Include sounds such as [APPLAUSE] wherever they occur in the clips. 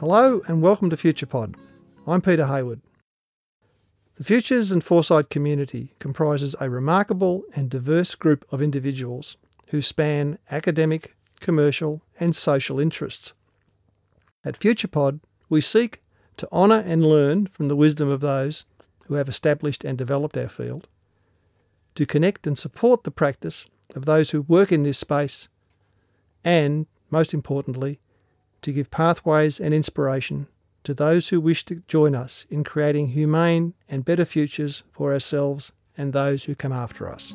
Hello and welcome to FuturePod. I'm Peter Hayward. The Futures and Foresight community comprises a remarkable and diverse group of individuals who span academic, commercial, and social interests. At FuturePod, we seek to honour and learn from the wisdom of those who have established and developed our field, to connect and support the practice of those who work in this space, and, most importantly, to give pathways and inspiration to those who wish to join us in creating humane and better futures for ourselves and those who come after us.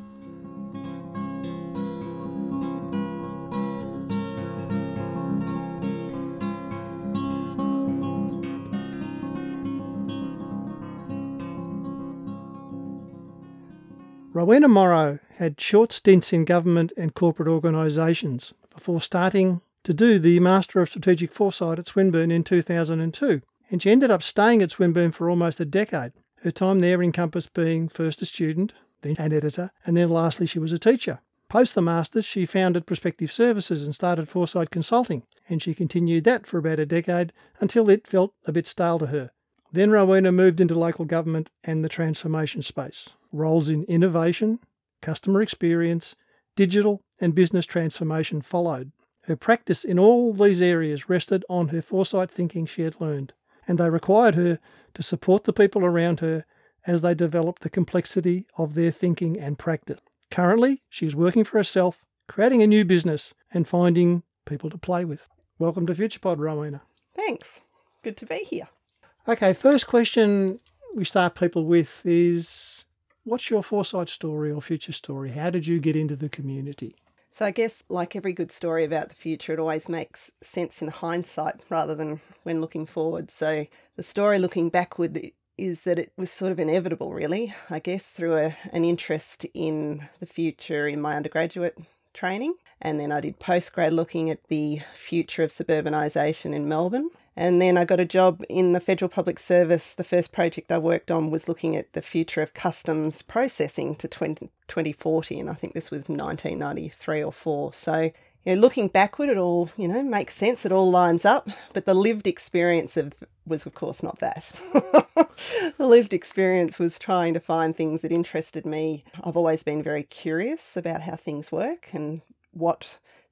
Rowena Morrow had short stints in government and corporate organisations before starting to do the Master of Strategic Foresight at Swinburne in 2002, and she ended up staying at Swinburne for almost a decade. Her time there encompassed being first a student, then an editor, and then lastly she was a teacher. Post the Masters, she founded Prospective Services and started Foresight Consulting, and she continued that for about a decade until it felt a bit stale to her. Then Rowena moved into local government and the transformation space. Roles in innovation, customer experience, digital, and business transformation followed. Her practice in all these areas rested on her foresight thinking she had learned, and they required her to support the people around her as they developed the complexity of their thinking and practice. Currently, she is working for herself, creating a new business, and finding people to play with. Welcome to FuturePod, Rowena. Thanks. Good to be here. Okay, first question we start people with is what's your foresight story or future story? How did you get into the community? So I guess, like every good story about the future, it always makes sense in hindsight rather than when looking forward. So the story looking backward is that it was sort of inevitable, really. I guess through a, an interest in the future in my undergraduate training, and then I did postgrad looking at the future of suburbanisation in Melbourne. And then I got a job in the Federal Public Service. The first project I worked on was looking at the future of customs processing to 20, 2040, and I think this was 1993 or 4. So, you know, looking backward, it all, you know, makes sense. It all lines up. But the lived experience of was, of course, not that. [LAUGHS] the lived experience was trying to find things that interested me. I've always been very curious about how things work and what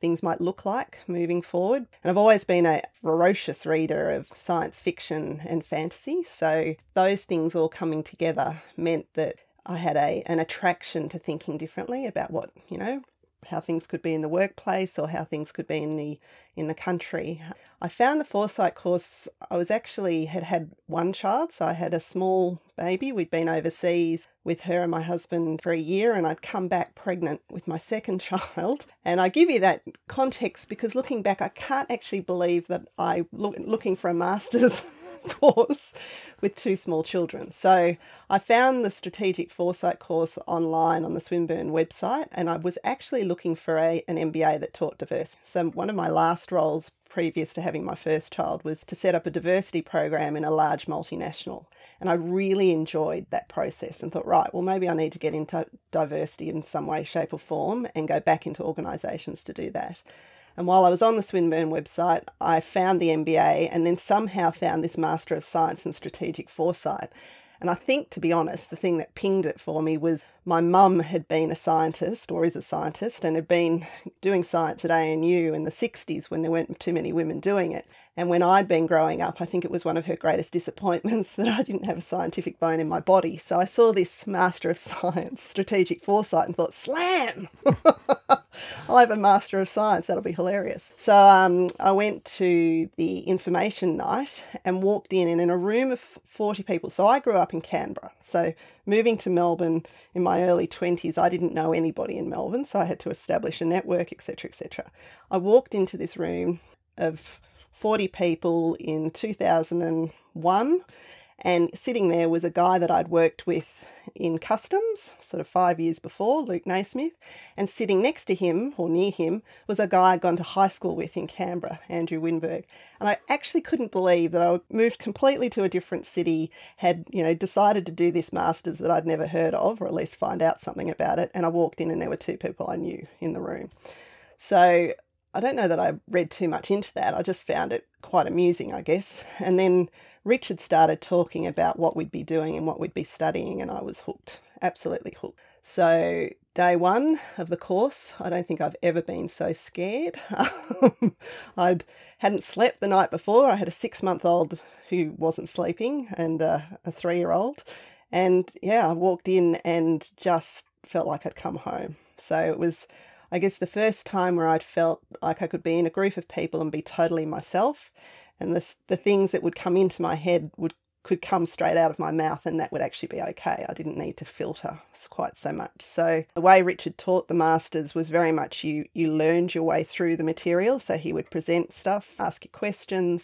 things might look like moving forward. And I've always been a ferocious reader of science fiction and fantasy, so those things all coming together meant that I had a an attraction to thinking differently about what, you know, how things could be in the workplace or how things could be in the in the country. I found the foresight course I was actually had had one child, so I had a small baby. We'd been overseas with her and my husband for a year and I'd come back pregnant with my second [LAUGHS] child. And I give you that context because looking back I can't actually believe that I look, looking for a master's [LAUGHS] course with two small children. So I found the strategic foresight course online on the Swinburne website, and I was actually looking for a, an MBA that taught diversity. So one of my last roles previous to having my first child was to set up a diversity program in a large multinational. And I really enjoyed that process and thought, right, well, maybe I need to get into diversity in some way, shape, or form and go back into organisations to do that. And while I was on the Swinburne website, I found the MBA and then somehow found this Master of Science and Strategic Foresight. And I think, to be honest, the thing that pinged it for me was my mum had been a scientist or is a scientist and had been doing science at ANU in the 60s when there weren't too many women doing it. And when I'd been growing up, I think it was one of her greatest disappointments [LAUGHS] that I didn't have a scientific bone in my body. So I saw this Master of Science, Strategic Foresight, and thought, slam! [LAUGHS] I'll have a Master of Science, that'll be hilarious. So um, I went to the information night and walked in, and in a room of 40 people. So I grew up in Canberra. So moving to Melbourne in my early 20s, I didn't know anybody in Melbourne, so I had to establish a network, etc., etc. I walked into this room of 40 people in 2001. And sitting there was a guy that I'd worked with in customs, sort of five years before, Luke Naismith. And sitting next to him, or near him, was a guy I'd gone to high school with in Canberra, Andrew Winberg. And I actually couldn't believe that I moved completely to a different city, had, you know, decided to do this master's that I'd never heard of, or at least find out something about it. And I walked in and there were two people I knew in the room. So I don't know that I read too much into that. I just found it quite amusing, I guess. And then Richard started talking about what we'd be doing and what we'd be studying, and I was hooked, absolutely hooked. So, day one of the course, I don't think I've ever been so scared. [LAUGHS] I hadn't slept the night before. I had a six month old who wasn't sleeping and a, a three year old. And yeah, I walked in and just felt like I'd come home. So it was, I guess, the first time where I'd felt like I could be in a group of people and be totally myself. And the, the things that would come into my head would could come straight out of my mouth and that would actually be okay. I didn't need to filter quite so much. So the way Richard taught the masters was very much you you learned your way through the material. So he would present stuff, ask you questions,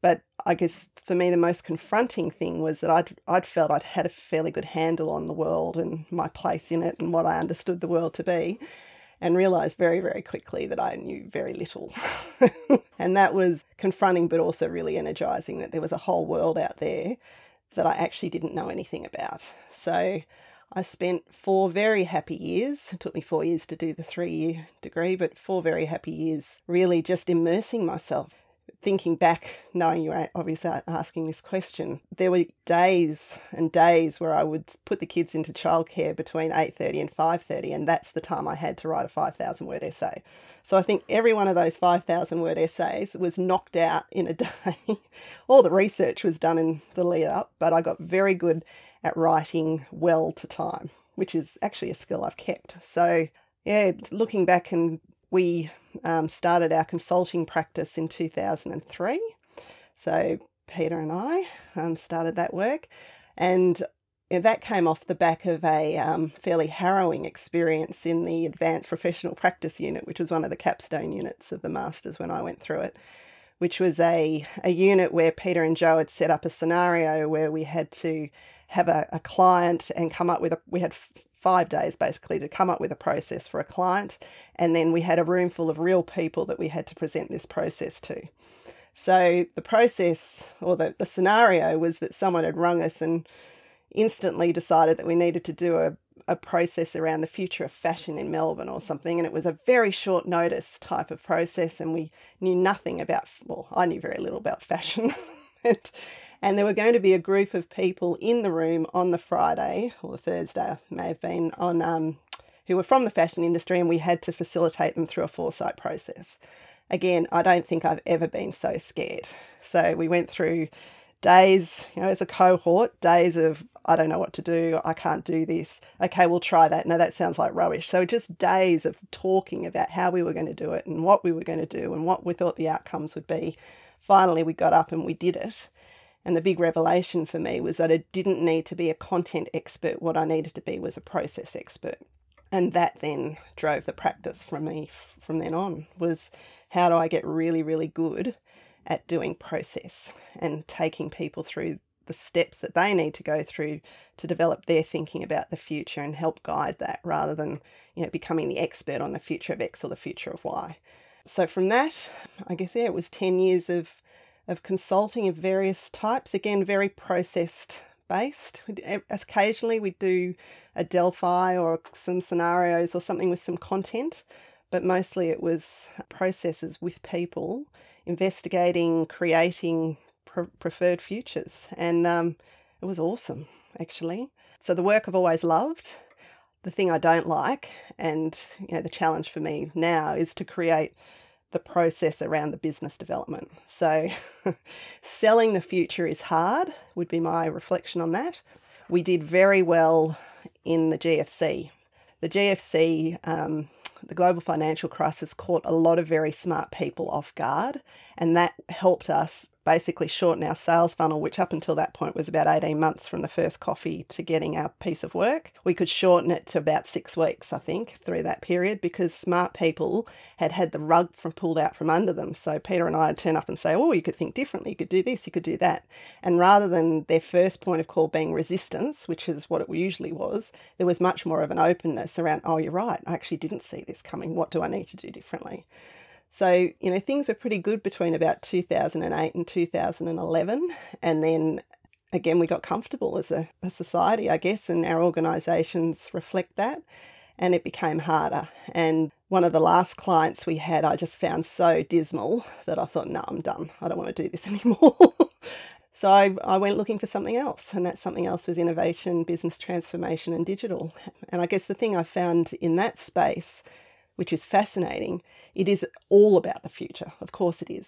but I guess for me the most confronting thing was that I'd I'd felt I'd had a fairly good handle on the world and my place in it and what I understood the world to be and realized very, very quickly that I knew very little. [LAUGHS] and that was confronting, but also really energizing that there was a whole world out there that I actually didn't know anything about. So I spent four very happy years. It took me four years to do the three year degree, but four very happy years really just immersing myself thinking back, knowing you're obviously asking this question, there were days and days where I would put the kids into childcare between 8:30 and 5:30, and that's the time I had to write a 5,000 word essay. So I think every one of those 5,000 word essays was knocked out in a [LAUGHS] day. All the research was done in the lead up, but I got very good at writing well to time, which is actually a skill I've kept. So yeah, looking back and we um, started our consulting practice in 2003. So Peter and I um, started that work, and that came off the back of a um, fairly harrowing experience in the Advanced Professional Practice Unit, which was one of the capstone units of the Masters when I went through it, which was a, a unit where Peter and Joe had set up a scenario where we had to have a, a client and come up with a, we had five days basically to come up with a process for a client. And then we had a room full of real people that we had to present this process to. So the process or the, the scenario was that someone had rung us and instantly decided that we needed to do a, a process around the future of fashion in Melbourne or something. And it was a very short notice type of process. And we knew nothing about, well, I knew very little about fashion. [LAUGHS] and, and there were going to be a group of people in the room on the Friday or the Thursday, may have been, on um, who were from the fashion industry, and we had to facilitate them through a foresight process. Again, I don't think I've ever been so scared. So we went through days, you know, as a cohort, days of I don't know what to do, I can't do this. Okay, we'll try that. No, that sounds like rubbish. So just days of talking about how we were going to do it and what we were going to do and what we thought the outcomes would be. Finally, we got up and we did it. And the big revelation for me was that I didn't need to be a content expert. What I needed to be was a process expert. And that then drove the practice from me from then on was how do I get really, really good at doing process and taking people through the steps that they need to go through to develop their thinking about the future and help guide that rather than you know becoming the expert on the future of X or the future of Y. So from that, I guess yeah, it was 10 years of of consulting of various types. Again, very processed based. Occasionally we do a Delphi or some scenarios or something with some content, but mostly it was processes with people investigating, creating pre- preferred futures. And um, it was awesome, actually. So the work I've always loved. The thing I don't like, and you know, the challenge for me now is to create the process around the business development. So, [LAUGHS] selling the future is hard, would be my reflection on that. We did very well in the GFC. The GFC, um, the global financial crisis, caught a lot of very smart people off guard, and that helped us basically shorten our sales funnel, which up until that point was about 18 months from the first coffee to getting our piece of work. We could shorten it to about six weeks, I think, through that period because smart people had had the rug from pulled out from under them. So Peter and I would turn up and say, oh, you could think differently, you could do this, you could do that. And rather than their first point of call being resistance, which is what it usually was, there was much more of an openness around, oh, you're right, I actually didn't see this coming. What do I need to do differently? So, you know, things were pretty good between about 2008 and 2011. And then again, we got comfortable as a, a society, I guess, and our organisations reflect that. and it became harder. And one of the last clients we had, I just found so dismal that I thought, no, I'm done. I don't want to do this [LAUGHS] anymore. so I, I went looking for something else, and that something else was innovation, business transformation, and digital. And I guess the thing I found in that space, which is fascinating, it is all about the future. Of course, it is.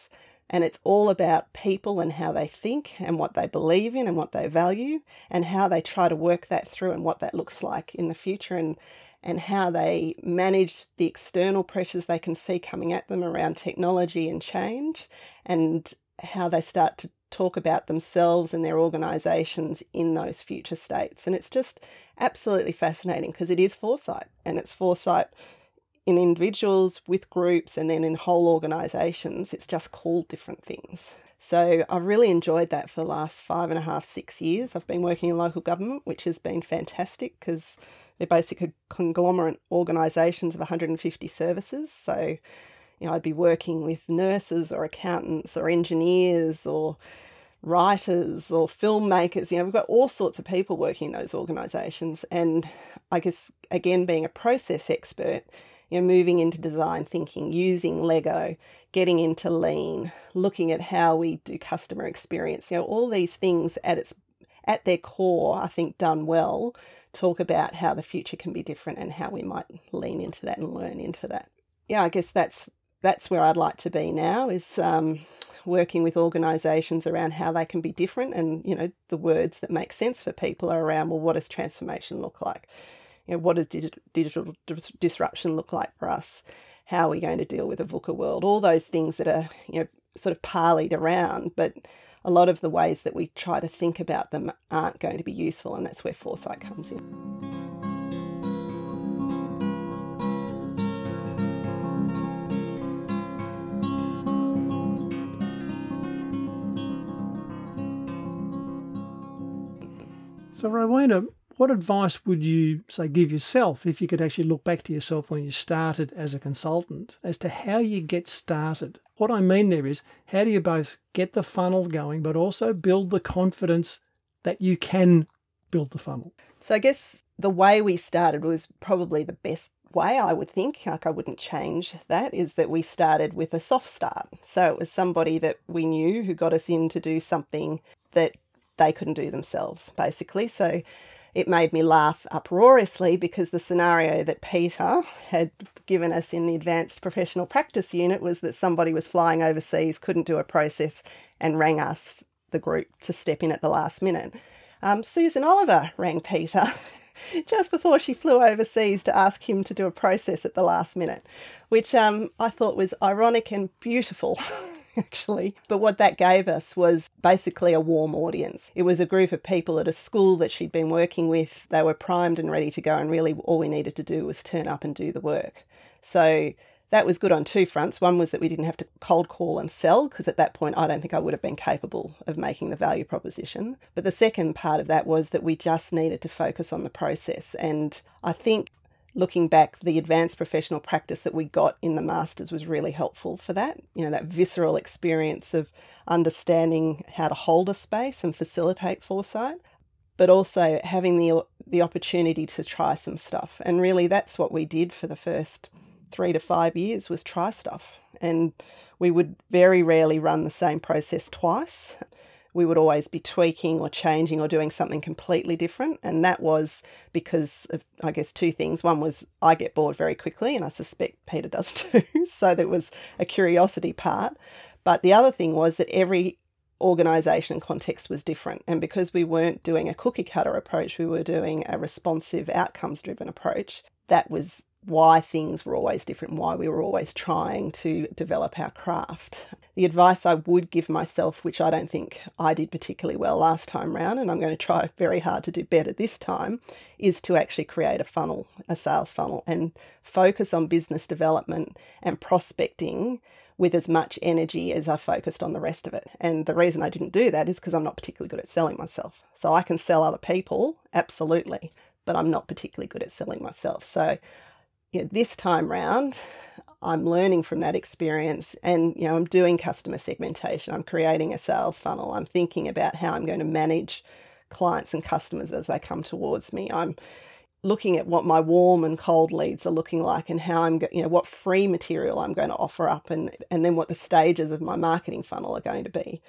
And it's all about people and how they think and what they believe in and what they value and how they try to work that through and what that looks like in the future and, and how they manage the external pressures they can see coming at them around technology and change and how they start to talk about themselves and their organisations in those future states. And it's just absolutely fascinating because it is foresight and it's foresight in individuals, with groups, and then in whole organisations, it's just called different things. So I've really enjoyed that for the last five and a half, six years. I've been working in local government, which has been fantastic because they're basically conglomerate organisations of 150 services. So, you know, I'd be working with nurses or accountants or engineers or writers or filmmakers. You know, we've got all sorts of people working in those organisations. And I guess, again, being a process expert, you know, moving into design thinking, using Lego, getting into lean, looking at how we do customer experience, you know, all these things at its at their core, I think done well, talk about how the future can be different and how we might lean into that and learn into that. Yeah, I guess that's that's where I'd like to be now is um, working with organisations around how they can be different and you know the words that make sense for people are around well what does transformation look like you know, what does digital, disruption look like for us? How are we going to deal with a VUCA world? All those things that are, you know, sort of parleyed around, but a lot of the ways that we try to think about them aren't going to be useful, and that's where foresight comes in. So, Rowena, what advice would you say give yourself if you could actually look back to yourself when you started as a consultant as to how you get started? What I mean there is how do you both get the funnel going but also build the confidence that you can build the funnel? So I guess the way we started was probably the best way I would think, like I wouldn't change that, is that we started with a soft start. So it was somebody that we knew who got us in to do something that they couldn't do themselves, basically. So it made me laugh uproariously because the scenario that Peter had given us in the advanced professional practice unit was that somebody was flying overseas, couldn't do a process, and rang us, the group, to step in at the last minute. Um, Susan Oliver rang Peter [LAUGHS] just before she flew overseas to ask him to do a process at the last minute, which um, I thought was ironic and beautiful. [LAUGHS] [LAUGHS] actually. But what that gave us was basically a warm audience. It was a group of people at a school that she'd been working with. They were primed and ready to go, and really all we needed to do was turn up and do the work. So that was good on two fronts. One was that we didn't have to cold call and sell, because at that point I don't think I would have been capable of making the value proposition. But the second part of that was that we just needed to focus on the process. And I think looking back, the advanced professional practice that we got in the masters was really helpful for that. You know, that visceral experience of understanding how to hold a space and facilitate foresight, but also having the the opportunity to try some stuff. And really, that's what we did for the first three to five years was try stuff. And we would very rarely run the same process twice we would always be tweaking or changing or doing something completely different. And that was because of, I guess, two things. One was I get bored very quickly, and I suspect Peter does [LAUGHS] too. so there was a curiosity part. But the other thing was that every organisation and context was different. And because we weren't doing a cookie cutter approach, we were doing a responsive, outcomes driven approach. That was why things were always different, why we were always trying to develop our craft. The advice I would give myself, which I don't think I did particularly well last time round, and I'm going to try very hard to do better this time, is to actually create a funnel, a sales funnel, and focus on business development and prospecting with as much energy as I focused on the rest of it. And the reason I didn't do that is because I'm not particularly good at selling myself. So I can sell other people, absolutely, but I'm not particularly good at selling myself. So you know, this time round, I'm learning from that experience and you know I'm doing customer segmentation I'm creating a sales funnel I'm thinking about how I'm going to manage clients and customers as they come towards me I'm looking at what my warm and cold leads are looking like and how I'm, you know, what free material I'm going to offer up and, and then what the stages of my marketing funnel are going to be.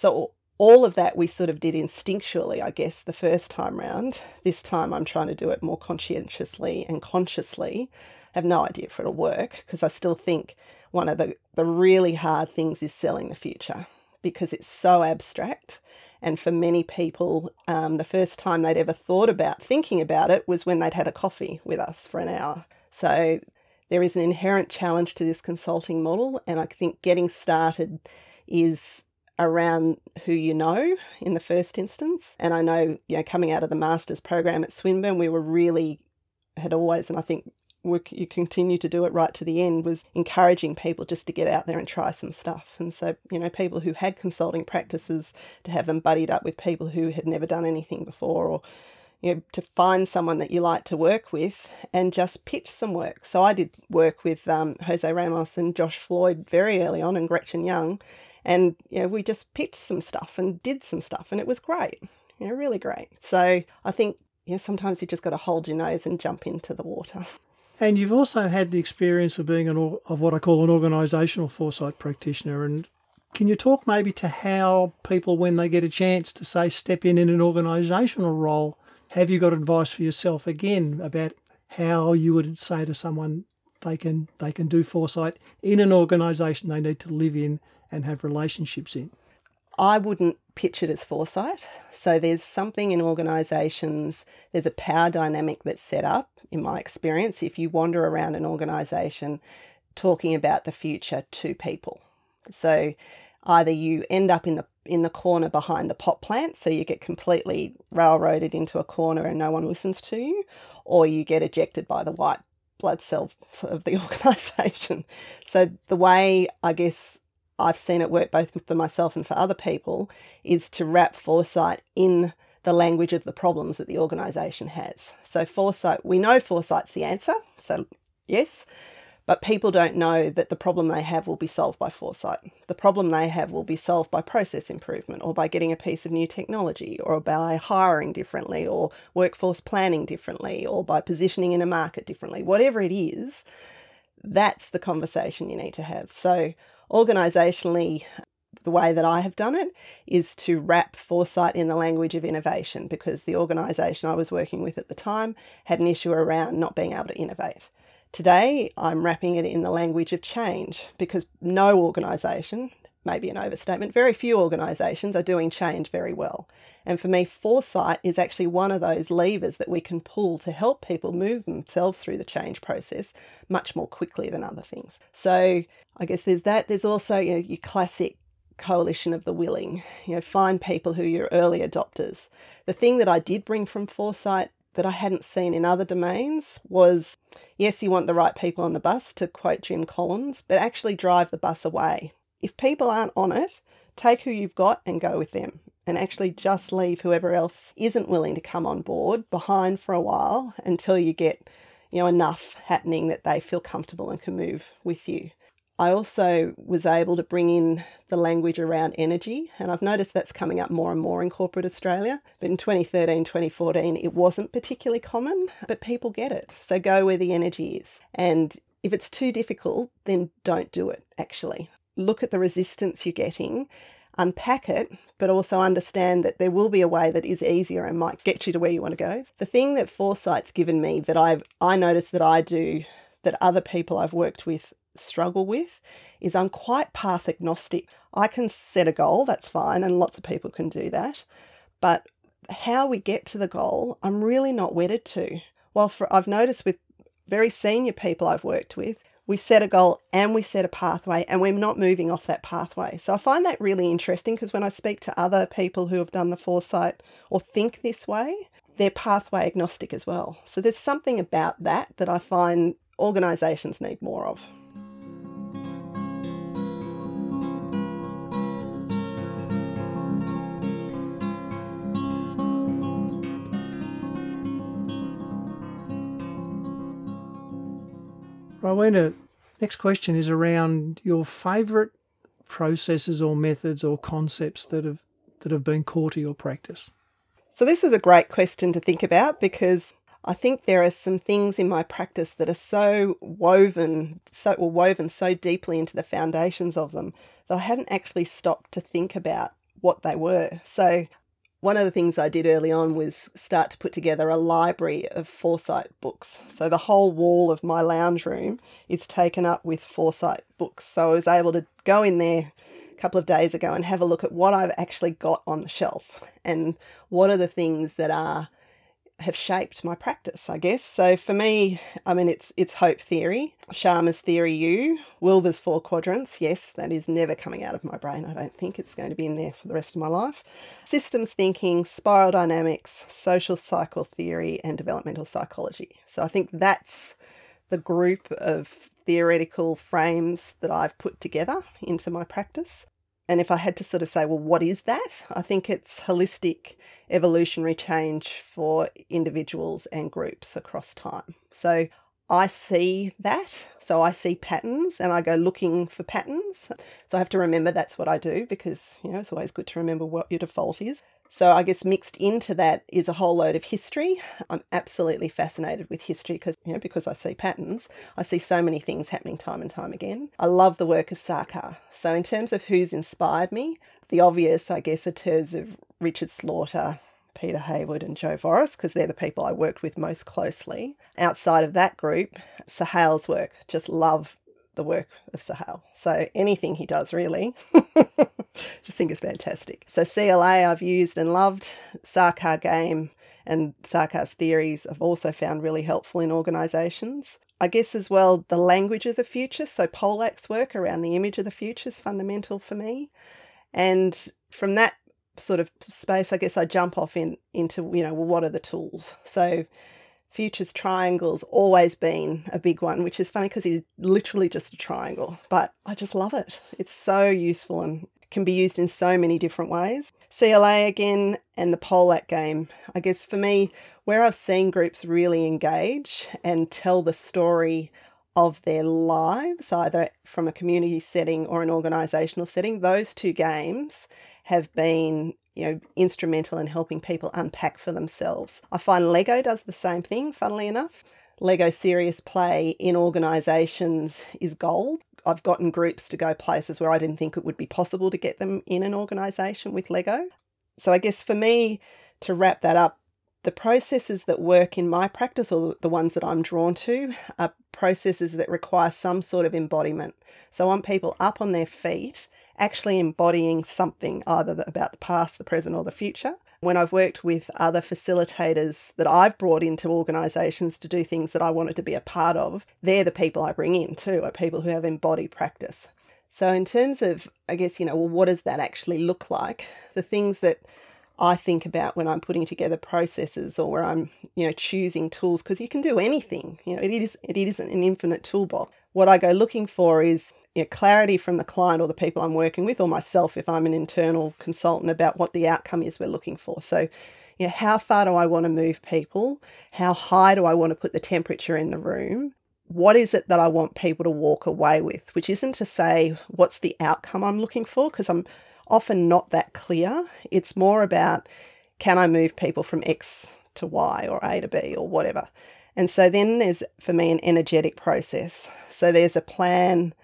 So all of that we sort of did instinctually, I guess, the first time round. This time I'm trying to do it more conscientiously and consciously. I have no idea if it'll work because I still think one of the, the really hard things is selling the future because it's so abstract and for many people, um, the first time they'd ever thought about thinking about it was when they'd had a coffee with us for an hour. So there is an inherent challenge to this consulting model, and I think getting started is around who you know in the first instance. And I know, you know, coming out of the master's program at Swinburne, we were really had always, and I think you continue to do it right to the end was encouraging people just to get out there and try some stuff. And so you know people who had consulting practices to have them buddied up with people who had never done anything before or you know to find someone that you like to work with and just pitch some work. So i did work with um, jose ramos and josh floyd very early on and gretchen young and you know we just pitched some stuff and did some stuff and it was great you know really great so i think you know, sometimes you just got to hold your nose and jump into the water. And you've also had the experience of being an of what I call an organisational foresight practitioner. And can you talk maybe to how people, when they get a chance to say step in in an organisational role, have you got advice for yourself again about how you would say to someone they can they can do foresight in an organisation they need to live in and have relationships in? I wouldn't pitch it as foresight. So there's something in organisations, there's a power dynamic that's set up, in my experience, if you wander around an organisation talking about the future to people. So either you end up in the in the corner behind the pot plant, so you get completely railroaded into a corner and no one listens to you, or you get ejected by the white blood cells [LAUGHS] of the [LAUGHS] organisation. So the way I guess I've seen it work both for myself and for other people is to wrap foresight in the language of the problems that the organisation has. So foresight, we know foresight's the answer, so yes, but people don't know that the problem they have will be solved by foresight. The problem they have will be solved by process improvement or by getting a piece of new technology or by hiring differently or workforce planning differently or by positioning in a market differently. Whatever it is, that's the conversation you need to have. So Organisationally, the way that I have done it is to wrap foresight in the language of innovation because the organisation I was working with at the time had an issue around not being able to innovate. Today, I'm wrapping it in the language of change because no organisation, maybe an overstatement, very few organisations are doing change very well. And for me, foresight is actually one of those levers that we can pull to help people move themselves through the change process much more quickly than other things. So I guess there's that. There's also you know, your classic coalition of the willing. You know, find people who are your early adopters. The thing that I did bring from foresight that I hadn't seen in other domains was yes, you want the right people on the bus, to quote Jim Collins, but actually drive the bus away. If people aren't on it, take who you've got and go with them and actually just leave whoever else isn't willing to come on board behind for a while until you get you know enough happening that they feel comfortable and can move with you. I also was able to bring in the language around energy, and I've noticed that's coming up more and more in corporate Australia. But in 2013, 2014, it wasn't particularly common, but people get it. So go where the energy is. And if it's too difficult, then don't do it, actually. Look at the resistance you're getting unpack it, but also understand that there will be a way that is easier and might get you to where you want to go. The thing that foresight's given me that I've I notice that I do that other people I've worked with struggle with is I'm quite path agnostic. I can set a goal, that's fine, and lots of people can do that. But how we get to the goal, I'm really not wedded to. Well, for, I've noticed with very senior people I've worked with, we set a goal and we set a pathway and we're not moving off that pathway. So I find that really interesting because when I speak to other people who have done the foresight or think this way, they're pathway agnostic as well. So there's something about that that I find organisations need more of. Rowena, next question is around your favourite processes or methods or concepts that have that have been core to your practice. So this is a great question to think about because I think there are some things in my practice that are so woven, so or woven so deeply into the foundations of them that I hadn't actually stopped to think about what they were. So one of the things I did early on was start to put together a library of foresight books. So the whole wall of my lounge room is taken up with foresight books. So I was able to go in there a couple of days ago and have a look at what I've actually got on the shelf and what are the things that are have shaped my practice, I guess. So for me, I mean, it's it's hope theory, Scharmer's theory U, Wilber's four quadrants. Yes, that is never coming out of my brain. I don't think it's going to be in there for the rest of my life. Systems thinking, spiral dynamics, social cycle theory, and developmental psychology. So I think that's the group of theoretical frames that I've put together into my practice. And if I had to sort of say, well, what is that? I think it's holistic evolutionary change for individuals and groups across time. So I see that. So I see patterns and I go looking for patterns. So I have to remember that's what I do because, you know, it's always good to remember what your default is. So I guess mixed into that is a whole load of history. I'm absolutely fascinated with history because you know because I see patterns. I see so many things happening time and time again. I love the work of Sarkar. So in terms of who's inspired me, the obvious I guess are terms of Richard Slaughter, Peter Hayward and Joe Voros because they're the people I worked with most closely. Outside of that group, Sohail's work, just love the work of Sohail. So anything he does, really, [LAUGHS] just think is fantastic. So CLA I've used and loved. Sarkar game and Sarkar's theories I've also found really helpful in organisations. I guess as well the language of the future. So Polak's work around the image of the future is fundamental for me. And from that sort of space, I guess I jump off in into you know well, what are the tools? So Future's triangle's always been a big one, which is funny because he's literally just a triangle, but I just love it. It's so useful and can be used in so many different ways. CLA again and the Polak game. I guess for me, where I've seen groups really engage and tell the story of their lives, either from a community setting or an organisational setting, those two games have been you know, instrumental in helping people unpack for themselves. I find Lego does the same thing, funnily enough. Lego serious play in organisations is gold. I've gotten groups to go places where I didn't think it would be possible to get them in an organisation with Lego. So I guess for me, to wrap that up, the processes that work in my practice, or the ones that I'm drawn to, are processes that require some sort of embodiment. So I want people up on their feet actually embodying something either about the past, the present, or the future. When I've worked with other facilitators that I've brought into organisations to do things that I wanted to be a part of, they're the people I bring in too, are people who have embodied practice. So, in terms of, I guess, you know, well, what does that actually look like? The things that I think about when I'm putting together processes or where I'm, you know, choosing tools because you can do anything. You know, it is it isn't an infinite toolbox. What I go looking for is you know, clarity from the client or the people I'm working with, or myself if I'm an internal consultant about what the outcome is we're looking for. So, you know, how far do I want to move people? How high do I want to put the temperature in the room? What is it that I want people to walk away with? Which isn't to say what's the outcome I'm looking for, because I'm often not that clear. It's more about can I move people from X to Y or A to B or whatever. And so then there's for me an energetic process. So there's a plan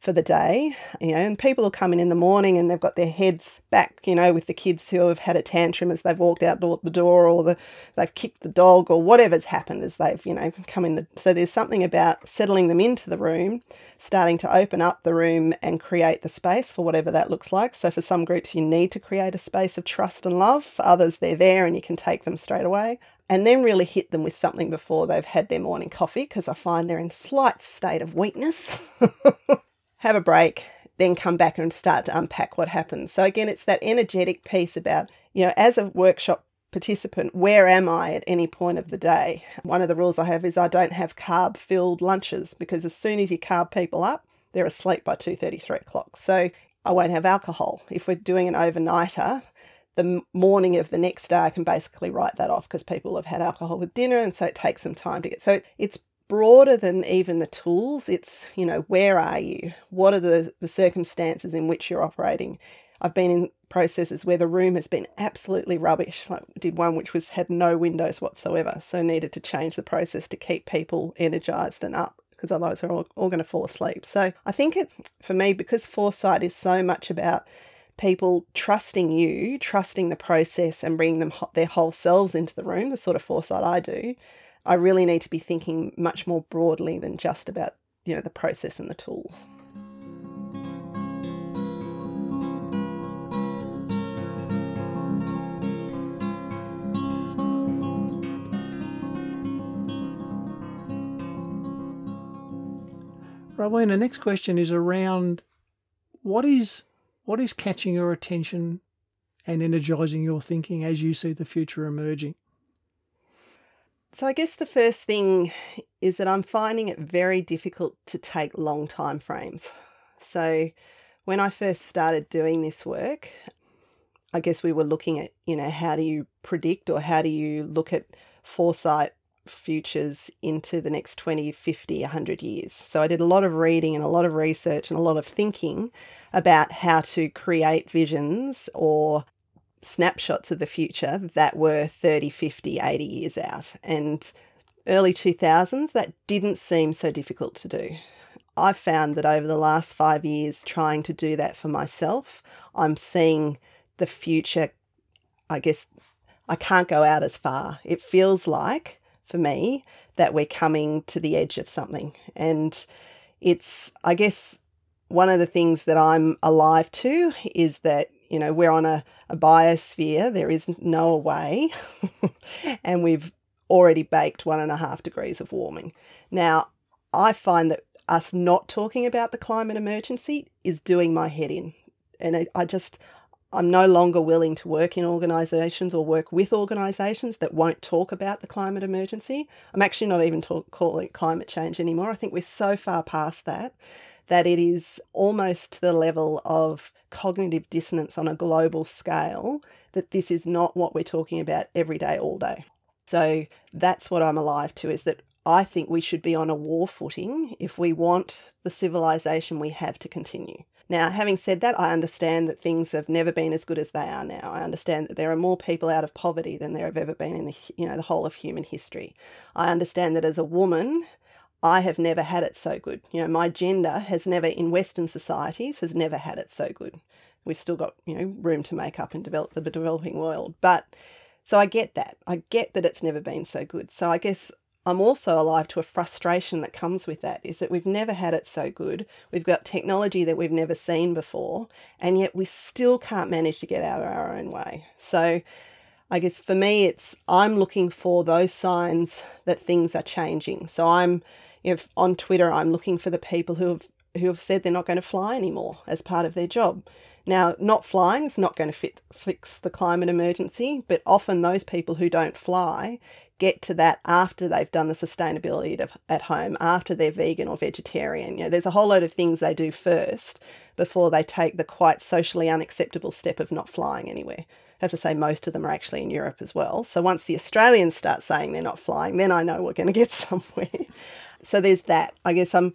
for the day, you know, and people will come in in the morning and they've got their heads back, you know, with the kids who have had a tantrum as they've walked out the door or the, they've kicked the dog or whatever's happened as they've, you know, come in the. So there's something about settling them into the room, starting to open up the room and create the space for whatever that looks like. So for some groups, you need to create a space of trust and love. For others, they're there and you can take them straight away and then really hit them with something before they've had their morning coffee because I find they're in slight state of weakness. [LAUGHS] have a break, then come back and start to unpack what happens. So again, it's that energetic piece about, you know, as a workshop participant, where am I at any point of the day? One of the rules I have is I don't have carb filled lunches because as soon as you carb people up, they're asleep by 2:30, 3 o'clock. So I won't have alcohol. If we're doing an overnighter, the morning of the next day, I can basically write that off because people have had alcohol with dinner, and so it takes some time to get. So it's broader than even the tools. It's, you know, where are you? What are the, the circumstances in which you're operating? I've been in processes where the room has been absolutely rubbish. Like did one which was had no windows whatsoever, so needed to change the process to keep people energized and up because otherwise they're all, all going to fall asleep. So I think it's for me because foresight is so much about people trusting you, trusting the process, and bringing them their whole selves into the room, the sort of foresight I do, I really need to be thinking much more broadly than just about you know the process and the tools. Rowena, next question is around what is what is catching your attention and energizing your thinking as you see the future emerging? So, I guess the first thing is that I'm finding it very difficult to take long time frames. So, when I first started doing this work, I guess we were looking at, you know, how do you predict or how do you look at foresight futures into the next 20, 50, 100 years. So I did a lot of reading and a lot of research and a lot of thinking about how to create visions or snapshots of the future that were 30, 50, 80 years out. And early 2000s, that didn't seem so difficult to do. I've found that over the last five years, trying to do that for myself, I'm seeing the future, I guess, I can't go out as far. It feels like for me that we're coming to the edge of something. And it's, I guess, one of the things that I'm alive to is that, you know, we're on a, a biosphere, there is no way, [LAUGHS] and we've already baked one and a half degrees of warming. Now, I find that us not talking about the climate emergency is doing my head in. And I, I just, I'm no longer willing to work in organisations or work with organisations that won't talk about the climate emergency. I'm actually not even talk, calling it climate change anymore. I think we're so far past that that it is almost to the level of cognitive dissonance on a global scale that this is not what we're talking about every day, all day. So that's what I'm alive to is that I think we should be on a war footing if we want the civilization we have to continue. Now, having said that, I understand that things have never been as good as they are now. I understand that there are more people out of poverty than there have ever been in the you know the whole of human history. I understand that as a woman, I have never had it so good. You know, my gender has never in Western societies has never had it so good. We've still got you know room to make up and develop the developing world, but so I get that. I get that it's never been so good. So I guess I'm also alive to a frustration that comes with that is that we've never had it so good. We've got technology that we've never seen before, and yet we still can't manage to get out of our own way. So I guess for me, it's I'm looking for those signs that things are changing. So I'm if on Twitter, I'm looking for the people who have who have said they're not going to fly anymore as part of their job. Now, not flying is not going to fit, fix the climate emergency, but often those people who don't fly get to that after they've done the sustainability at home, after they're vegan or vegetarian. You know, there's a whole load of things they do first before they take the quite socially unacceptable step of not flying anywhere. I have to say most of them are actually in Europe as well. So once the Australians start saying they're not flying, then I know we're going to get [LAUGHS] somewhere. So there's that. I guess I'm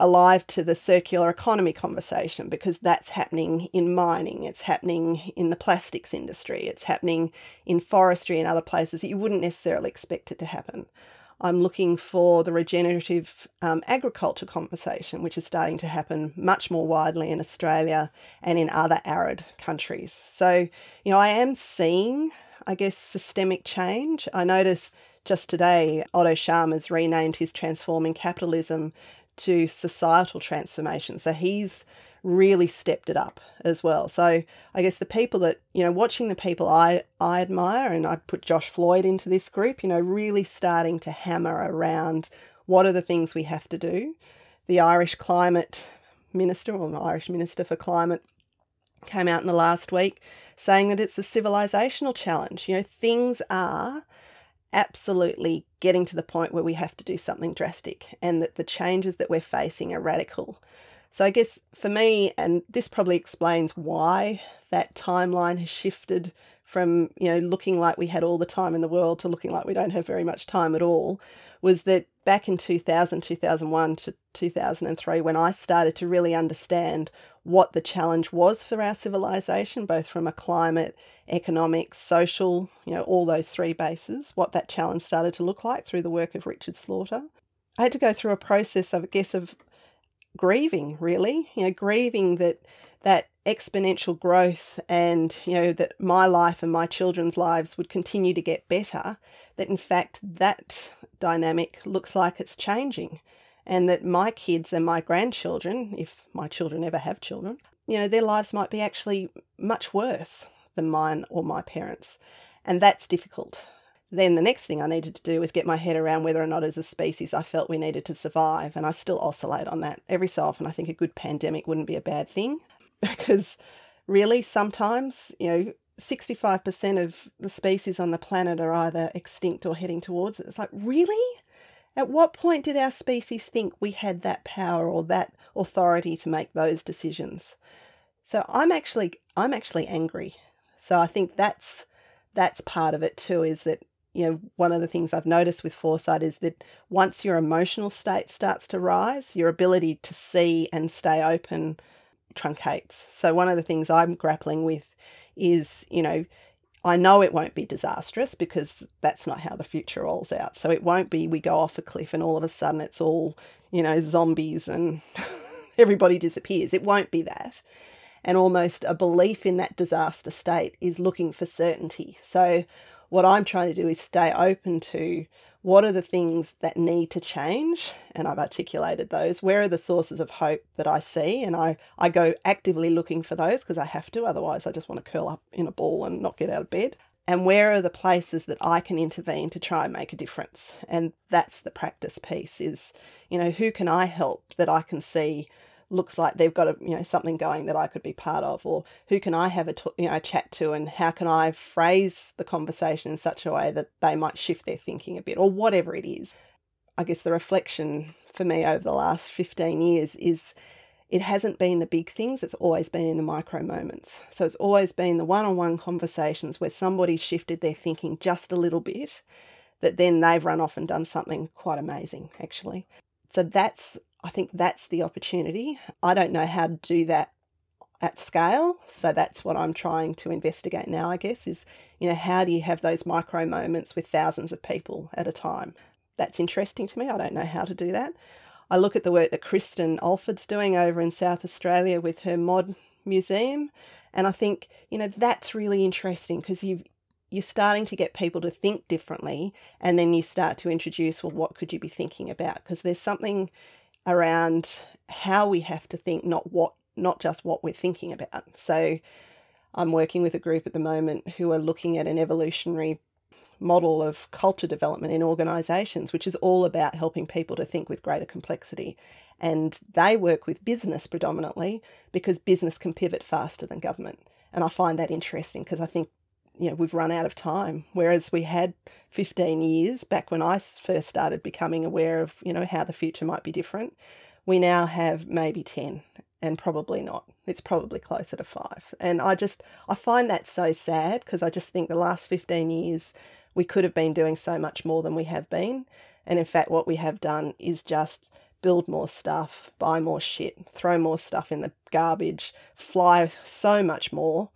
alive to the circular economy conversation because that's happening in mining, it's happening in the plastics industry, it's happening in forestry and other places that you wouldn't necessarily expect it to happen. I'm looking for the regenerative um, agriculture conversation, which is starting to happen much more widely in Australia and in other arid countries. So, you know, I am seeing, I guess, systemic change. I notice just today Otto Scharmer's renamed his Transforming Capitalism to societal transformation. So he's really stepped it up as well. So I guess the people that, you know, watching the people I, I admire, and I put Josh Floyd into this group, you know, really starting to hammer around what are the things we have to do. The Irish climate minister, or the Irish minister for climate, came out in the last week saying that it's a civilizational challenge. You know, things are absolutely getting to the point where we have to do something drastic and that the changes that we're facing are radical. So, I guess for me, and this probably explains why that timeline has shifted from you know looking like we had all the time in the world to looking like we don't have very much time at all was that back in 2000 2001 to 2003 when I started to really understand what the challenge was for our civilization both from a climate economic social you know all those three bases what that challenge started to look like through the work of Richard Slaughter. I had to go through a process of I guess of grieving really you know grieving that that exponential growth and you know that my life and my children's lives would continue to get better that in fact that dynamic looks like it's changing and that my kids and my grandchildren if my children ever have children you know their lives might be actually much worse than mine or my parents and that's difficult then the next thing I needed to do was get my head around whether or not as a species I felt we needed to survive and I still oscillate on that every so often I think a good pandemic wouldn't be a bad thing [LAUGHS] because really sometimes, you know, 65% of the species on the planet are either extinct or heading towards it. It's like, really? At what point did our species think we had that power or that authority to make those decisions? So I'm actually I'm actually angry. So I think that's that's part of it too is that you know one of the things I've noticed with foresight is that once your emotional state starts to rise, your ability to see and stay open truncates. So one of the things I'm grappling with is, you know, I know it won't be disastrous because that's not how the future rolls out. So it won't be we go off a cliff and all of a sudden it's all, you know, zombies and [LAUGHS] everybody disappears. It won't be that. And almost a belief in that disaster state is looking for certainty. So what I'm trying to do is stay open to what are the things that need to change? And I've articulated those. Where are the sources of hope that I see? And I, I go actively looking for those because I have to, otherwise, I just want to curl up in a ball and not get out of bed. And where are the places that I can intervene to try and make a difference? And that's the practice piece is, you know, who can I help that I can see looks like they've got a you know something going that I could be part of, or who can I have a you know a chat to, and how can I phrase the conversation in such a way that they might shift their thinking a bit, or whatever it is. I guess the reflection for me over the last 15 years is it hasn't been the big things, it's always been in the micro moments. So it's always been the one on one conversations where somebody's shifted their thinking just a little bit, that then they've run off and done something quite amazing, actually. So that's I think that's the opportunity. I don't know how to do that at scale, so that's what I'm trying to investigate now, I guess, is you know, how do you have those micro moments with thousands of people at a time? That's interesting to me. I don't know how to do that. I look at the work that Kristin Alford's doing over in South Australia with her mod museum, and I think, you know, that's really interesting because you've you're starting to get people to think differently and then you start to introduce well what could you be thinking about because there's something around how we have to think, not what, not just what we're thinking about. So I'm working with a group at the moment who are looking at an evolutionary model of culture development in organisations, which is all about helping people to think with greater complexity. And they work with business predominantly because business can pivot faster than government. And I find that interesting because I think you know, we've run out of time. Whereas we had 15 years back when I first started becoming aware of, you know, how the future might be different. We now have maybe 10 and probably not. It's probably closer to five. And I just, I find that so sad because I just think the last 15 years we could have been doing so much more than we have been. And in fact, what we have done is just build more stuff, buy more shit, throw more stuff in the garbage, fly so much more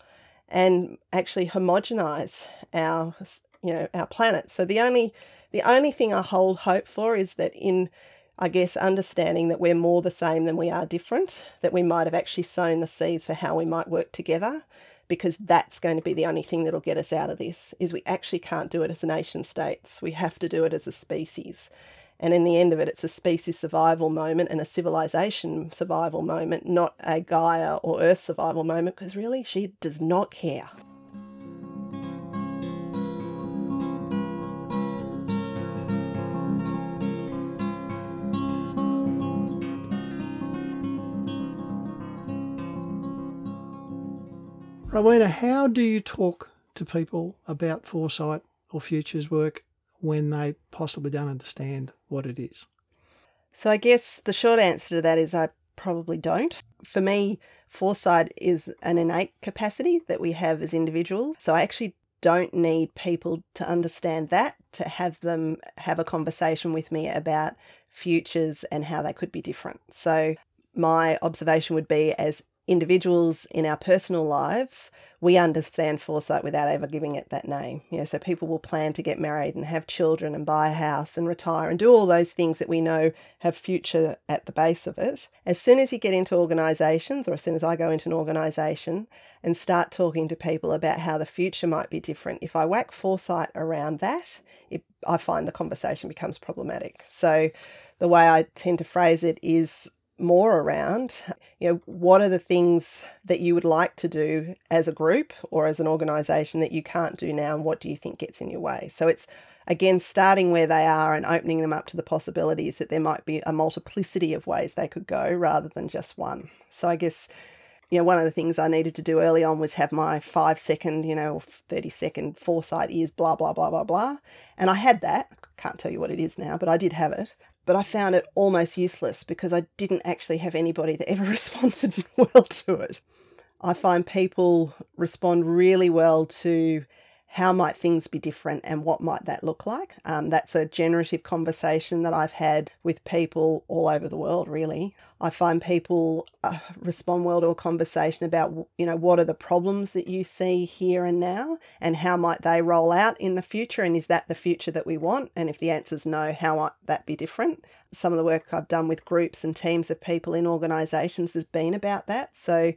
and actually homogenize our you know our planet. So the only the only thing I hold hope for is that in I guess understanding that we're more the same than we are different, that we might have actually sown the seeds for how we might work together because that's going to be the only thing that'll get us out of this is we actually can't do it as nation states. We have to do it as a species. And in the end of it, it's a species survival moment and a civilization survival moment, not a Gaia or Earth survival moment, because really she does not care. Rowena, how do you talk to people about foresight or futures work when they possibly don't understand what it is? So I guess the short answer to that is I probably don't. For me, foresight is an innate capacity that we have as individuals. So I actually don't need people to understand that to have them have a conversation with me about futures and how they could be different. So, my observation would be as individuals in our personal lives, we understand foresight without ever giving it that name. You know, so people will plan to get married and have children and buy a house and retire and do all those things that we know have future at the base of it. As soon as you get into organisations, or as soon as I go into an organisation and start talking to people about how the future might be different, if I whack foresight around that, it, I find the conversation becomes problematic. So the way I tend to phrase it is more around, you know, what are the things that you would like to do as a group or as an organisation that you can't do now, and what do you think gets in your way? So it's again starting where they are and opening them up to the possibilities that there might be a multiplicity of ways they could go rather than just one. So I guess you know, one of the things I needed to do early on was have my five second, you know, 30 second foresight is blah, blah, blah, blah, blah. And I had that. Can't tell you what it is now, but I did have it but I found it almost useless because I didn't actually have anybody that ever [LAUGHS] responded well to it. I find people respond really well to how might things be different and what might that look like. Um, that's a generative conversation that I've had with people all over the world, really. I find people uh, respond well to a conversation about, you know, what are the problems that you see here and now and how might they roll out in the future and is that the future that we want? And if the answer is no, how might that be different? Some of the work I've done with groups and teams of people in organisations has been about that. So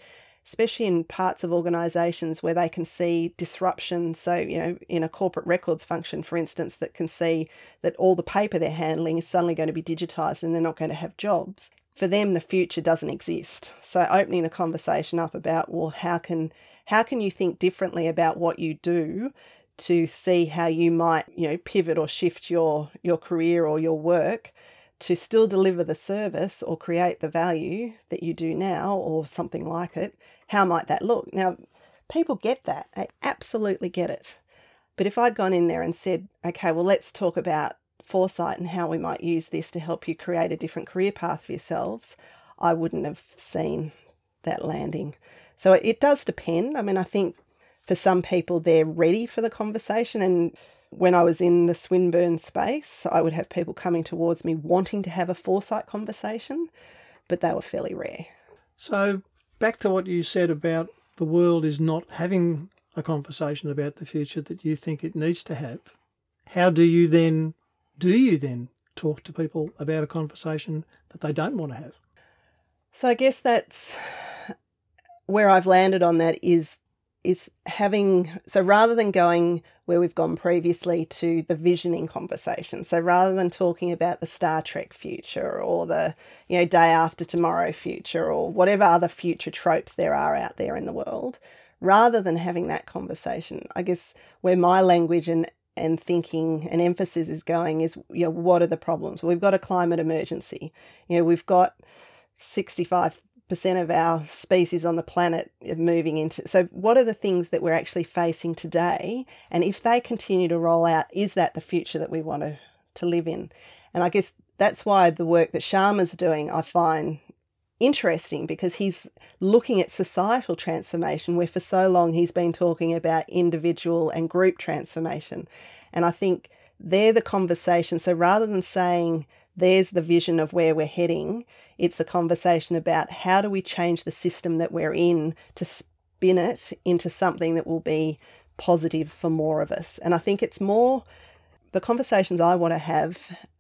especially in parts of organisations where they can see disruption. So, you know, in a corporate records function, for instance, that can see that all the paper they're handling is suddenly going to be digitised and they're not going to have jobs. For them, the future doesn't exist. So, opening the conversation up about, well, how can how can you think differently about what you do to see how you might, you know, pivot or shift your your career or your work to still deliver the service or create the value that you do now or something like it, how might that look? Now, people get that. They absolutely get it. But if I'd gone in there and said, okay, well, let's talk about foresight and how we might use this to help you create a different career path for yourselves, I wouldn't have seen that landing. So it does depend. I mean, I think for some people, they're ready for the conversation and when I was in the Swinburne space, I would have people coming towards me wanting to have a foresight conversation, but they were fairly rare. So, back to what you said about the world is not having a conversation about the future that you think it needs to have. How do you then do you then talk to people about a conversation that they don't want to have? So I guess that's where I've landed on that is is having so rather than going where we've gone previously to the visioning conversation so rather than talking about the star trek future or the you know day after tomorrow future or whatever other future tropes there are out there in the world rather than having that conversation i guess where my language and and thinking and emphasis is going is you know what are the problems? We've got a climate emergency. You know we've got 65 percent of our species on the planet moving into. So, what are the things that we're actually facing today? And if they continue to roll out, is that the future that we want to, to live in? And I guess that's why the work that Scharmer's doing, I find interesting because he's looking at societal transformation where for so long he's been talking about individual and group transformation. And I think they're the conversation. So rather than saying there's the vision of where we're heading. It's a conversation about how do we change the system that we're in to spin it into something that will be positive for more of us. And I think it's more the conversations I want to have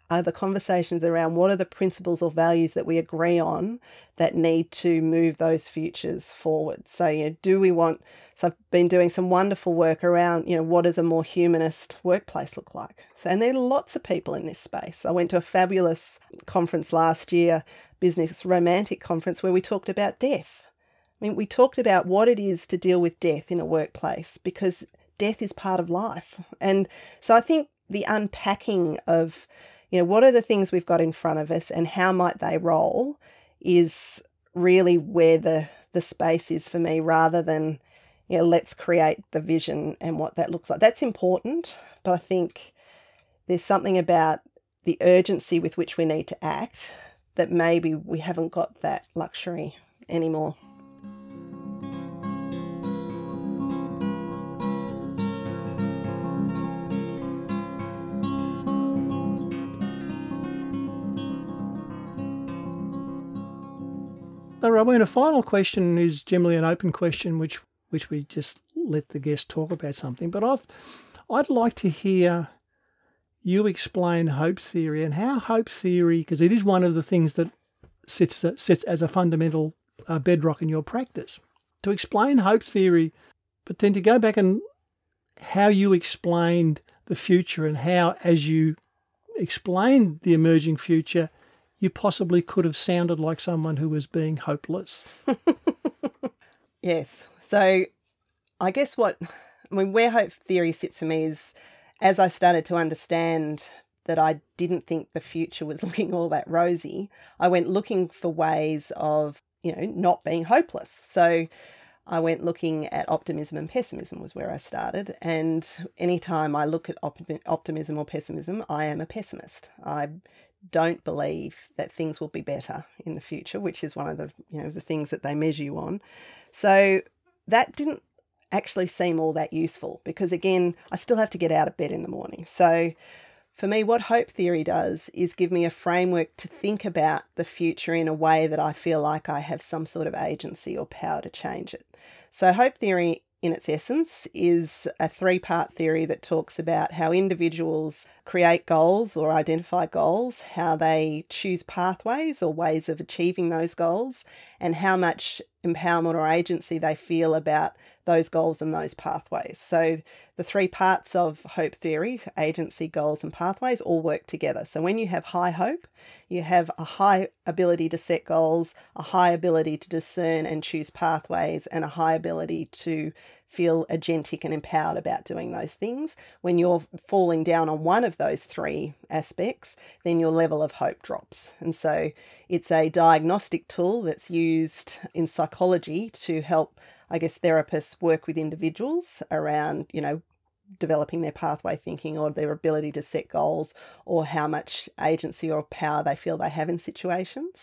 are the conversations around what are the principles or values that we agree on that need to move those futures forward. So, you know, do we want so I've been doing some wonderful work around, you know, what does a more humanist workplace look like? So, and there are lots of people in this space. I went to a fabulous conference last year, Business Romantic Conference, where we talked about death. I mean, we talked about what it is to deal with death in a workplace because death is part of life. And so I think the unpacking of, you know, what are the things we've got in front of us and how might they roll is really where the, the space is for me rather than you know, let's create the vision and what that looks like. That's important, but I think there's something about the urgency with which we need to act that maybe we haven't got that luxury anymore. So, Rowena, a final question is generally an open question, which which we just let the guest talk about something. But I've I'd like to hear you explain hope theory and how hope theory, because it is one of the things that sits sits as a fundamental uh, bedrock in your practice. To explain hope theory, but then to go back and how you explained the future and how, as you explained the emerging future, you possibly could have sounded like someone who was being hopeless. [LAUGHS] yes. So I guess what I mean where hope theory sits for me is as I started to understand that I didn't think the future was [LAUGHS] looking all that rosy, I went looking for ways of, you know, not being hopeless. So I went looking at optimism and pessimism was where I started. And anytime I look at optimism or pessimism, I am a pessimist. I don't believe that things will be better in the future, which is one of the you know the things that they measure you on. So that didn't actually seem all that useful because again, I still have to get out of bed in the morning. So for me, what hope theory does is give me a framework to think about the future in a way that I feel like I have some sort of agency or power to change it. So, hope theory in its essence, is a three part theory that talks about how individuals create goals or identify goals, how they choose pathways or ways of achieving those goals, and how much empowerment or agency they feel about those goals and those pathways. So, the three parts of hope theory agency, goals, and pathways all work together. So, when you have high hope, you have a high ability to set goals, a high ability to discern and choose pathways, and a high ability to feel agentic and empowered about doing those things. When you're falling down on one of those three aspects, then your level of hope drops. And so it's a diagnostic tool that's used in psychology to help, I guess, therapists work with individuals around, you know, developing their pathway thinking or their ability to set goals or how much agency or power they feel they have in situations.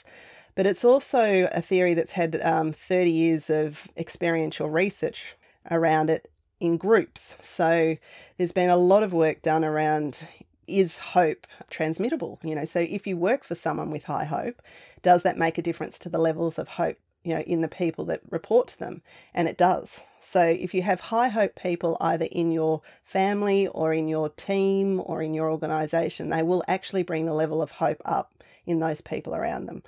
But it's also a theory that's had um, 30 years of experiential research around it in groups. So there's been a lot of work done around is hope transmittable? You know, so if you work for someone with high hope, does that make a difference to the levels of hope, you know, in the people that report to them? And it does. So if you have high hope people either in your family or in your team or in your organization, they will actually bring the level of hope up in those people around them.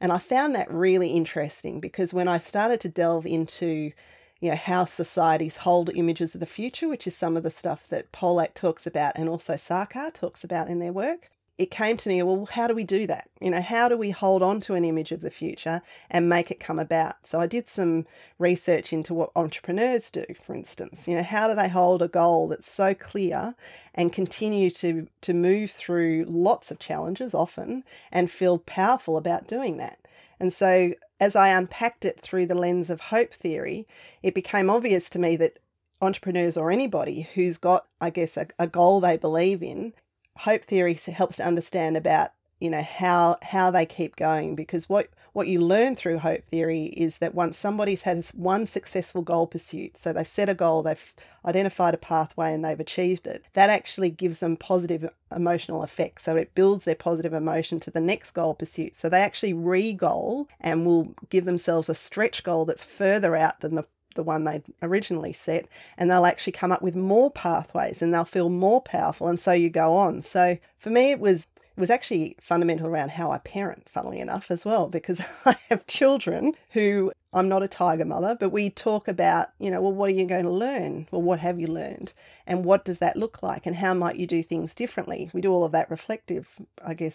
And I found that really interesting because when I started to delve into you know, how societies hold images of the future, which is some of the stuff that Polak talks about and also Sarkar talks about in their work. It came to me, well, how do we do that? You know, how do we hold on to an image of the future and make it come about? So I did some research into what entrepreneurs do, for instance. You know, how do they hold a goal that's so clear and continue to, to move through lots of challenges often and feel powerful about doing that? And so as I unpacked it through the lens of hope theory, it became obvious to me that entrepreneurs or anybody who's got, I guess, a, a goal they believe in, hope theory helps to understand about you know how how they keep going because what what you learn through hope theory is that once somebody's had one successful goal pursuit so they've set a goal they've identified a pathway and they've achieved it that actually gives them positive emotional effects so it builds their positive emotion to the next goal pursuit so they actually re-goal and will give themselves a stretch goal that's further out than the the one they originally set, and they'll actually come up with more pathways and they'll feel more powerful, and so you go on. So for me, it was was actually fundamental around how I parent, funnily enough, as well, because [LAUGHS] I have children who I'm not a tiger mother, but we talk about, you know, well, what are you going to learn? Well, what have you learned? And what does that look like? And how might you do things differently? We do all of that reflective, I guess,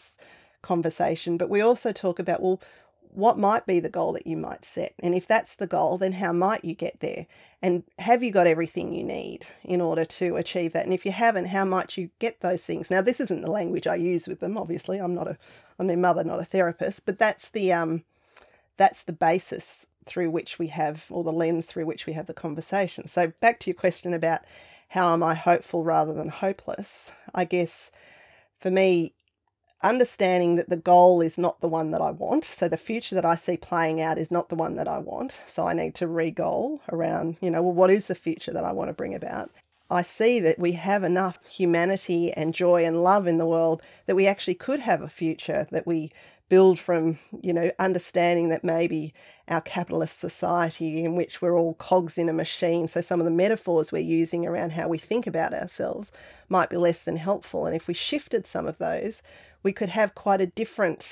conversation, but we also talk about, well, what might be the goal that you might set? And if that's the goal, then how might you get there? And have you got everything you need in order to achieve that? And if you haven't, how might you get those things? Now, this isn't the language I use with them. Obviously, I'm not a, I'm their mother, not a therapist, but that's the um, that's the basis through which we have, or the lens through which we have the conversation. So back to your question about how am I hopeful rather than hopeless? I guess for me, understanding that the goal is not the one that I want. So the future that I see playing out is not the one that I want. So I need to re-goal around, you know, well, what is the future that I want to bring about? I see that we have enough humanity and joy and love in the world that we actually could have a future that we build from, you know, understanding that maybe our capitalist society in which we're all cogs in a machine, so some of the metaphors we're using around how we think about ourselves might be less than helpful. And if we shifted some of those, we could have quite a different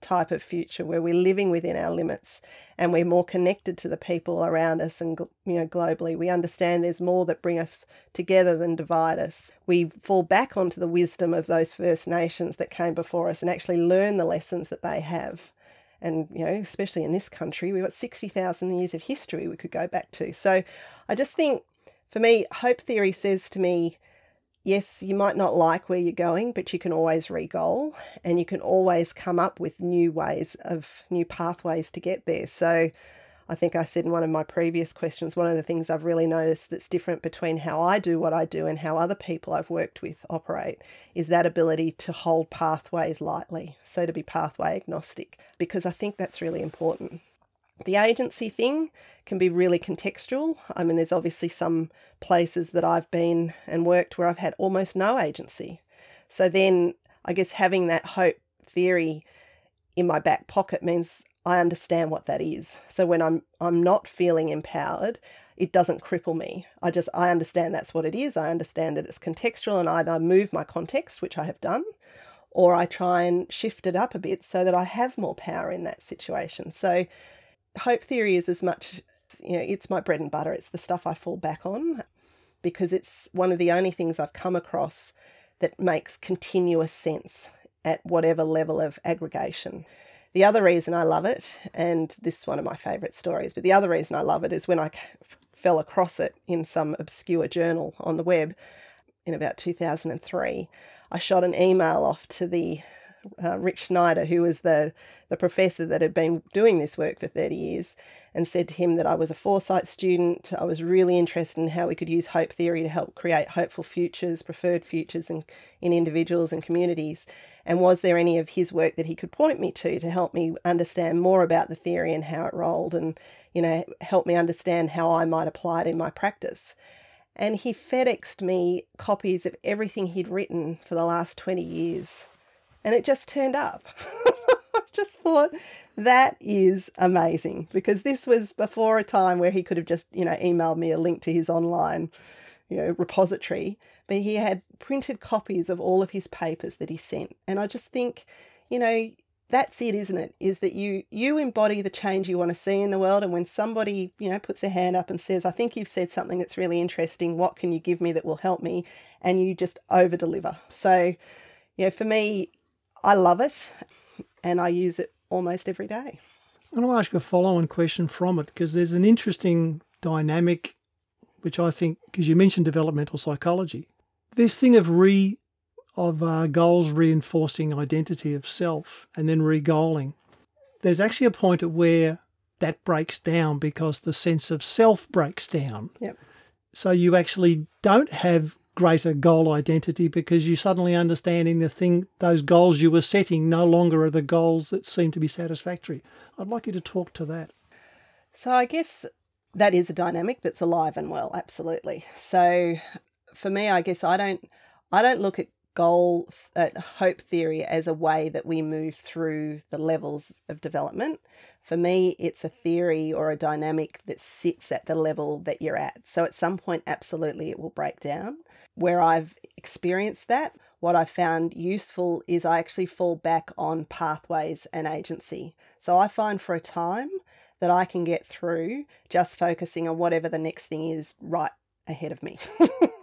type of future where we're living within our limits and we're more connected to the people around us and you know globally. We understand there's more that bring us together than divide us. We fall back onto the wisdom of those first nations that came before us and actually learn the lessons that they have. And you know especially in this country we've got 60,000 years of history we could go back to. So i just think for me hope theory says to me yes, you might not like where you're going, but you can always re-goal and you can always come up with new ways of new pathways to get there. So I think I said in one of my previous questions, one of the things I've really noticed that's different between how I do what I do and how other people I've worked with operate is that ability to hold pathways lightly. So to be pathway agnostic, because I think that's really important. The agency thing can be really contextual. I mean, there's obviously some places that I've been and worked where I've had almost no agency. So then I guess having that hope theory in my back pocket means I understand what that is. So when I'm I'm not feeling empowered, it doesn't cripple me. I just I understand that's what it is. I understand that it's contextual and either I move my context, which I have done, or I try and shift it up a bit so that I have more power in that situation. So hope theory is as much, you know, it's my bread and butter. It's the stuff I fall back on because it's one of the only things I've come across that makes continuous sense at whatever level of aggregation. The other reason I love it, and this is one of my favourite stories, but the other reason I love it is when I fell across it in some obscure journal on the web in about 2003. I shot an email off to the uh, Rick Snyder, who was the, the professor that had been doing this work for 30 years, and said to him that I was a foresight student. I was really interested in how we could use hope theory to help create hopeful futures, preferred futures in, in individuals and communities. And was there any of his work that he could point me to to help me understand more about the theory and how it rolled and, you know, help me understand how I might apply it in my practice? And he FedExed me copies of everything he'd written for the last 20 years and it just turned up. [LAUGHS] I just thought that is amazing because this was before a time where he could have just, you know, emailed me a link to his online, you know, repository, but he had printed copies of all of his papers that he sent. And I just think, you know, that's it, isn't it? Is that you you embody the change you want to see in the world, and when somebody you know puts their hand up and says, "I think you've said something that's really interesting. What can you give me that will help me?" and you just over deliver. So, you know, for me, I love it and I use it almost every day. I want to ask a follow on question from it because there's an interesting dynamic, which I think, because you mentioned developmental psychology, this thing of re of uh, goals reinforcing identity of self and then re-goaling. There's actually a point at where that breaks down because the sense of self breaks down. Yep. So you actually don't have greater goal identity because you're suddenly understanding the thing those goals you were setting no longer are the goals that seem to be satisfactory. I'd like you to talk to that. So I guess that is a dynamic that's alive and well, absolutely. So for me, I guess I don't I don't look at goal at hope theory as a way that we move through the levels of development. For me, it's a theory or a dynamic that sits at the level that you're at. So at some point, absolutely, it will break down where I've experienced that, what I found useful is I actually fall back on pathways and agency. So I find for a time that I can get through just focusing on whatever the next thing is right ahead of me,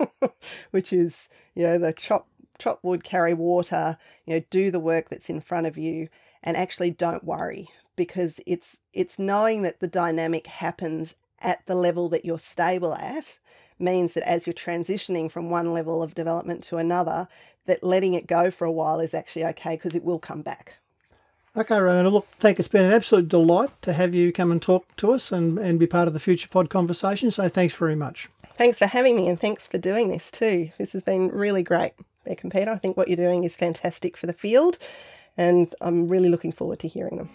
[LAUGHS] which is, you know, the chop, chop wood, carry water, you know, do the work that's in front of you and actually don't worry because it's it's knowing that the dynamic happens at the level that you're stable at means that as you're transitioning from one level of development to another, that letting it go for a while is actually okay because it will come back. Okay, Rowena, look, thank it's been an absolute delight to have you come and talk to us and, and be part of the Future Pod conversation. So thanks very much. Thanks for having me and thanks for doing this too. This has been really great, Beck and Peter. I think what you're doing is fantastic for the field and I'm really looking forward to hearing them.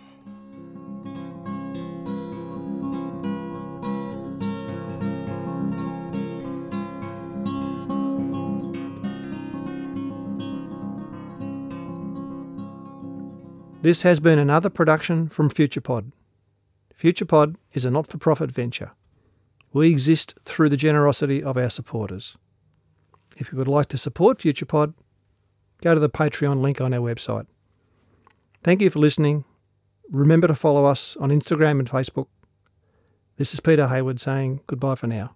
This has been another production from FuturePod. FuturePod is a not for profit venture. We exist through the generosity of our supporters. If you would like to support FuturePod, go to the Patreon link on our website. Thank you for listening. Remember to follow us on Instagram and Facebook. This is Peter Hayward saying goodbye for now.